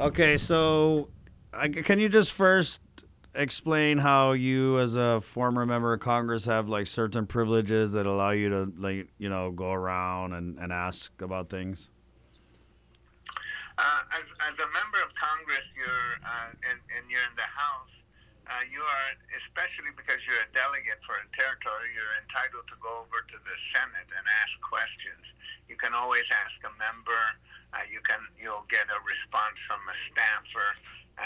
Okay, so I, can you just first explain how you, as a former member of Congress, have like certain privileges that allow you to like you know go around and, and ask about things? Uh, as, as a member of Congress, you're uh, and, and you're in the House. Uh, you are, especially because you're a delegate for a territory, you're entitled to go over to the Senate and ask questions. You can always ask a member. Uh, you can you'll get a response from a staffer,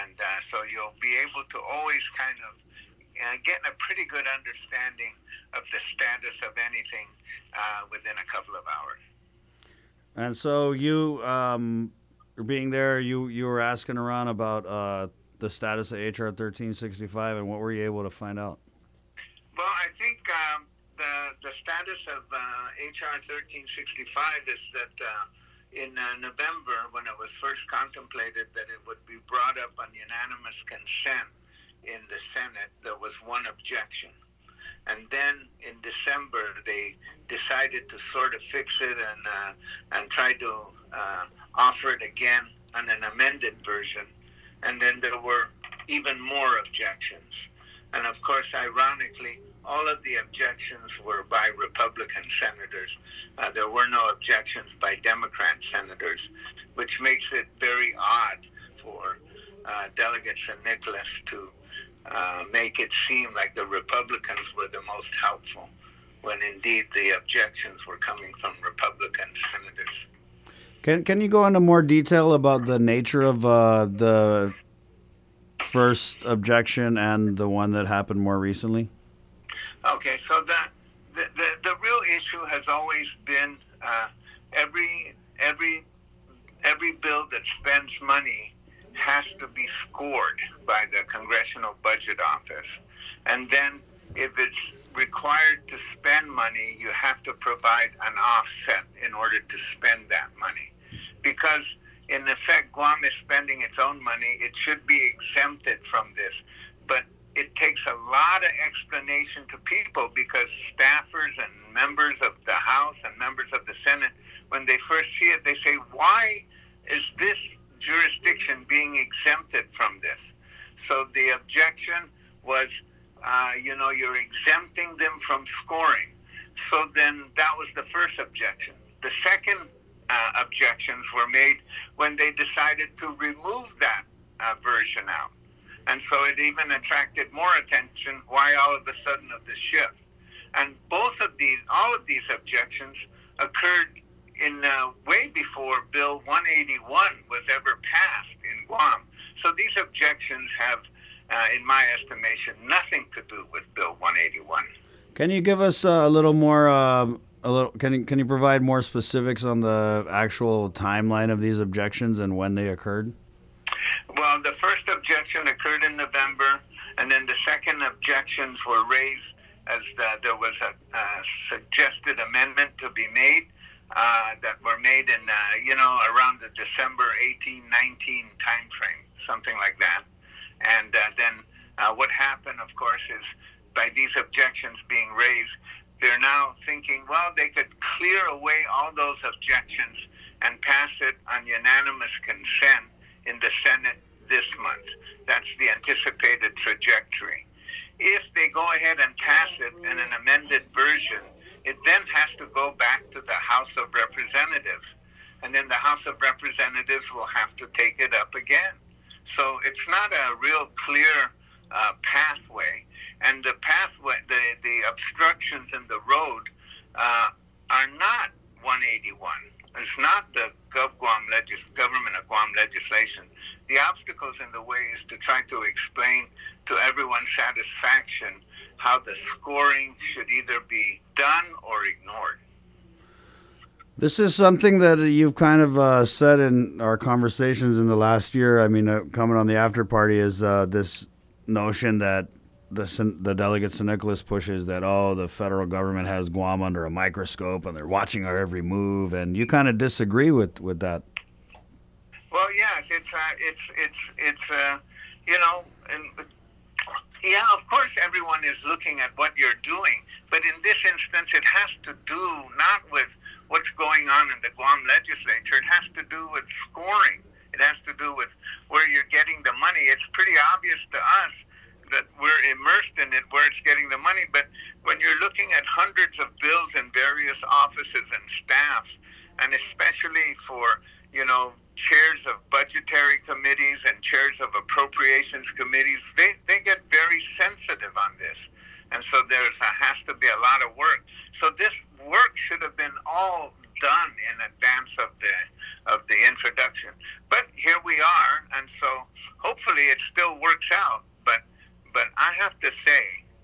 and uh, so you'll be able to always kind of uh, get a pretty good understanding of the status of anything uh, within a couple of hours. And so you, um, being there, you you were asking around about uh, the status of HR thirteen sixty five, and what were you able to find out? Well, I think um, the the status of uh, HR thirteen sixty five is that uh, in uh, November, when it was first contemplated that it would be brought up on unanimous consent in the Senate, there was one objection. And then in December, they decided to sort of fix it and uh, and try to uh, offer it again on an amended version. And then there were even more objections. And of course, ironically, all of the objections were by Republican senators. Uh, there were no objections by Democrat senators, which makes it very odd for uh, Delegate San Nicolas to uh, make it seem like the Republicans were the most helpful, when indeed the objections were coming from Republican senators. Can Can you go into more detail about the nature of uh, the first objection and the one that happened more recently? Okay, so the the, the, real issue has always been uh, every every every bill that spends money has to be scored by the Congressional Budget Office, and then if it's required to spend money, you have to provide an offset in order to spend that money, because in effect, Guam is spending its own money. It should be exempted from this, but it takes a lot of explanation to people because staffers and members of the House and members of the Senate, when they first see it, they say, why is this jurisdiction being exempted from this? So the objection was, uh, you know, you're exempting them from scoring. So then that was the first objection. The second uh, objections were made when they decided to remove that uh, version out. And so it even attracted more attention. Why all of a sudden of the shift? And both of these, all of these objections occurred in uh, way before Bill 181 was ever passed in Guam. So these objections have, uh, in my estimation, nothing to do with Bill 181. Can you give us uh, a little more? A little. Can you can you provide more specifics on the actual timeline of these objections and when they occurred? Well, the first objection occurred in November, and then the second objections were raised as the, there was a, a, suggested amendment to be made uh, that were made in, uh, you know, around the December 18, 19 timeframe, something like that. And uh, then uh, what happened, of course, is by these objections being raised, they're now thinking, well, they could clear away all those objections and pass it on unanimous consent in the Senate this month. That's the anticipated trajectory. If they go ahead and pass it in an amended version, it then has to go back to the House of Representatives. And then the House of Representatives will have to take it up again. So it's not a real clear uh, pathway. And the pathway, the, the obstructions in the road uh, are not 181. It's not the Gov Guam legis- government of Guam legislation. The obstacles in the way is to try to explain to everyone's satisfaction how the scoring should either be done or ignored. This is something that you've kind of uh, said in our conversations in the last year. I mean, uh, coming on the after party is uh, this notion that the the delegate San Nicolas pushes that oh the federal government has Guam under a microscope and they're watching our every move, and you kind of disagree with with that. Well, yeah, it's uh, it's it's it's uh, you know, and yeah, of course, everyone is looking at what you're doing, but in this instance, it has to do not with what's going on in the Guam legislature. It has to do with scoring. It has to do with that we're immersed in it where it's getting the money. But when you're looking at hundreds of bills in various offices and staffs, and especially for, you know, chairs of budgetary committees and chairs of appropriations committees, they, they get very sensitive on this. And so there's a, has to be a lot of work. So this work should have been all done in advance of the of the introduction. But here we are, and so hopefully it still works out. But I have to say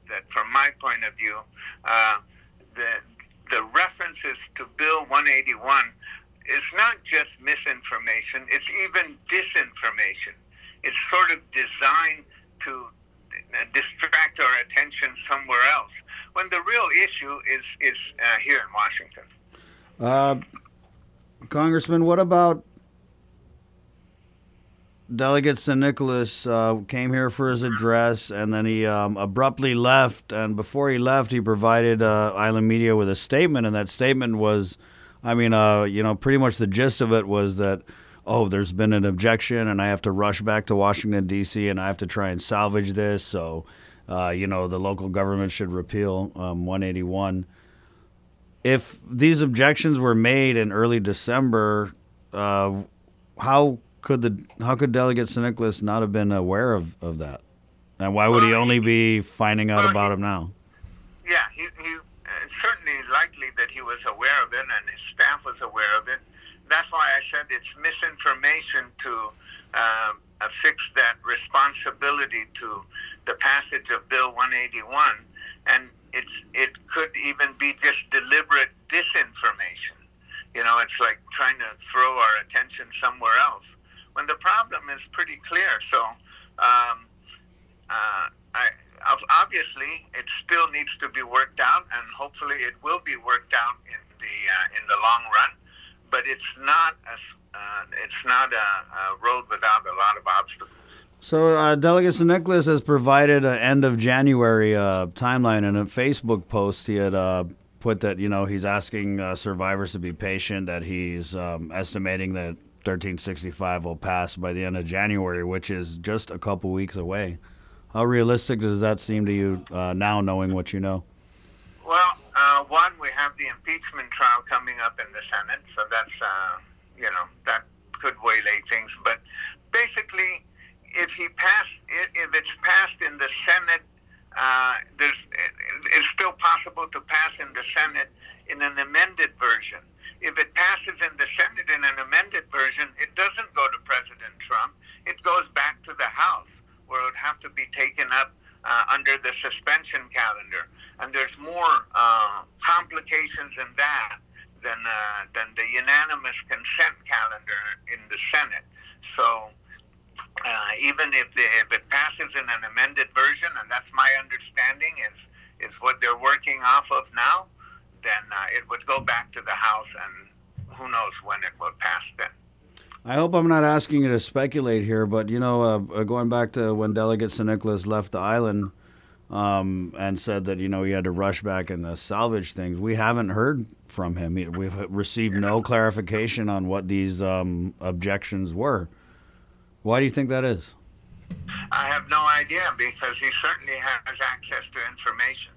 that from my point of view, uh, the the references to Bill 181 is not just misinformation; it's even disinformation. It's sort of designed to distract our attention somewhere else when the real issue is is uh, here in Washington. Uh, Congressman, what about Delegate San Nicolas uh, came here for his address and then he um, abruptly left. And before he left, he provided uh, Island Media with a statement. And that statement was, I mean, uh, you know, pretty much the gist of it was that, oh, there's been an objection and I have to rush back to Washington, D.C., and I have to try and salvage this. So, uh, you know, the local government should repeal um, 181 if these objections were made in early December, uh, how could the how could Delegate San Nicolas not have been aware of, of that? And why would he only be finding out about him now? Yeah, he, he uh, certainly likely that he was aware of it and his staff was aware of it. That's why I said it's misinformation to um, affix that responsibility to the passage of Bill 181. And it's it could even be just deliberate disinformation. You know, it's like trying to throw our attention somewhere else when the problem is pretty clear. So, um, uh, I, obviously, it still needs to be worked out, and hopefully, it will be worked out in the uh, in the long run. But it's not a uh, it's not a, a road without a lot of obstacles. So, uh, Delegate. Nicolas has provided an end of January uh, timeline in a Facebook post. He had uh, put that you know he's asking uh, survivors to be patient. That he's um, estimating that 1365 will pass by the end of January, which is just a couple weeks away. How realistic does that seem to you uh, now, knowing what you know? Well, uh, one, we have the impeachment trial coming up in the Senate, so that's you know that could waylay things. But basically if he passed, if it's passed in the Senate, uh, there's it's still possible to pass in the Senate in an amended version. If it passes in the Senate in an amended version, it doesn't go to President Trump. It goes back to the House, where it would have to be taken up uh, under the suspension calendar. And there's more uh, complications in that than uh, than the unanimous consent calendar in the Senate. So uh, even if, the, if it passes in an amended version, and that's my understanding, is is what they're working off of now, then uh, it would go back to the House, and who knows when it will pass then. I hope I'm not asking you to speculate here, but you know, uh, uh going back to when Delegate San Nicolas left the island um, and said that you know he had to rush back and uh, salvage things, we haven't heard from him. We've received no clarification on what these um, objections were. Why do you think that is? I have no idea because he certainly has access to information.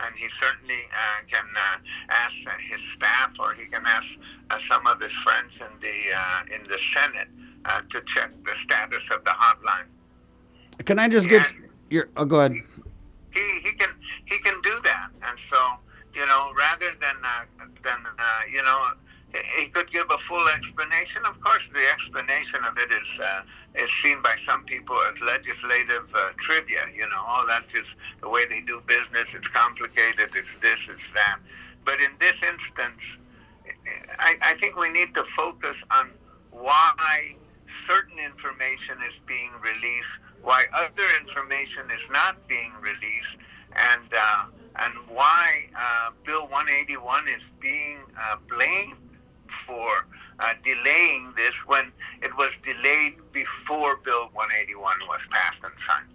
And he certainly uh, can uh, ask his staff, or he can ask uh, some of his friends in the uh, in the Senate uh, to check the status of the hotline. Can I just he get your? Oh, go ahead. He, he can he can do that, and so you know, rather than uh, than you know he could give a full explanation. Of course, the explanation of it is uh, is seen by some people as legislative uh, trivia. You know, oh, that's just the way they do business. It's complicated. It's this. It's that. But in this instance, I, I think we need to focus on why certain information is being released, why other information is not being released, and uh, and why uh, Bill 181 is being uh, blamed for uh, delaying this when it was delayed before Bill 181 was passed and signed.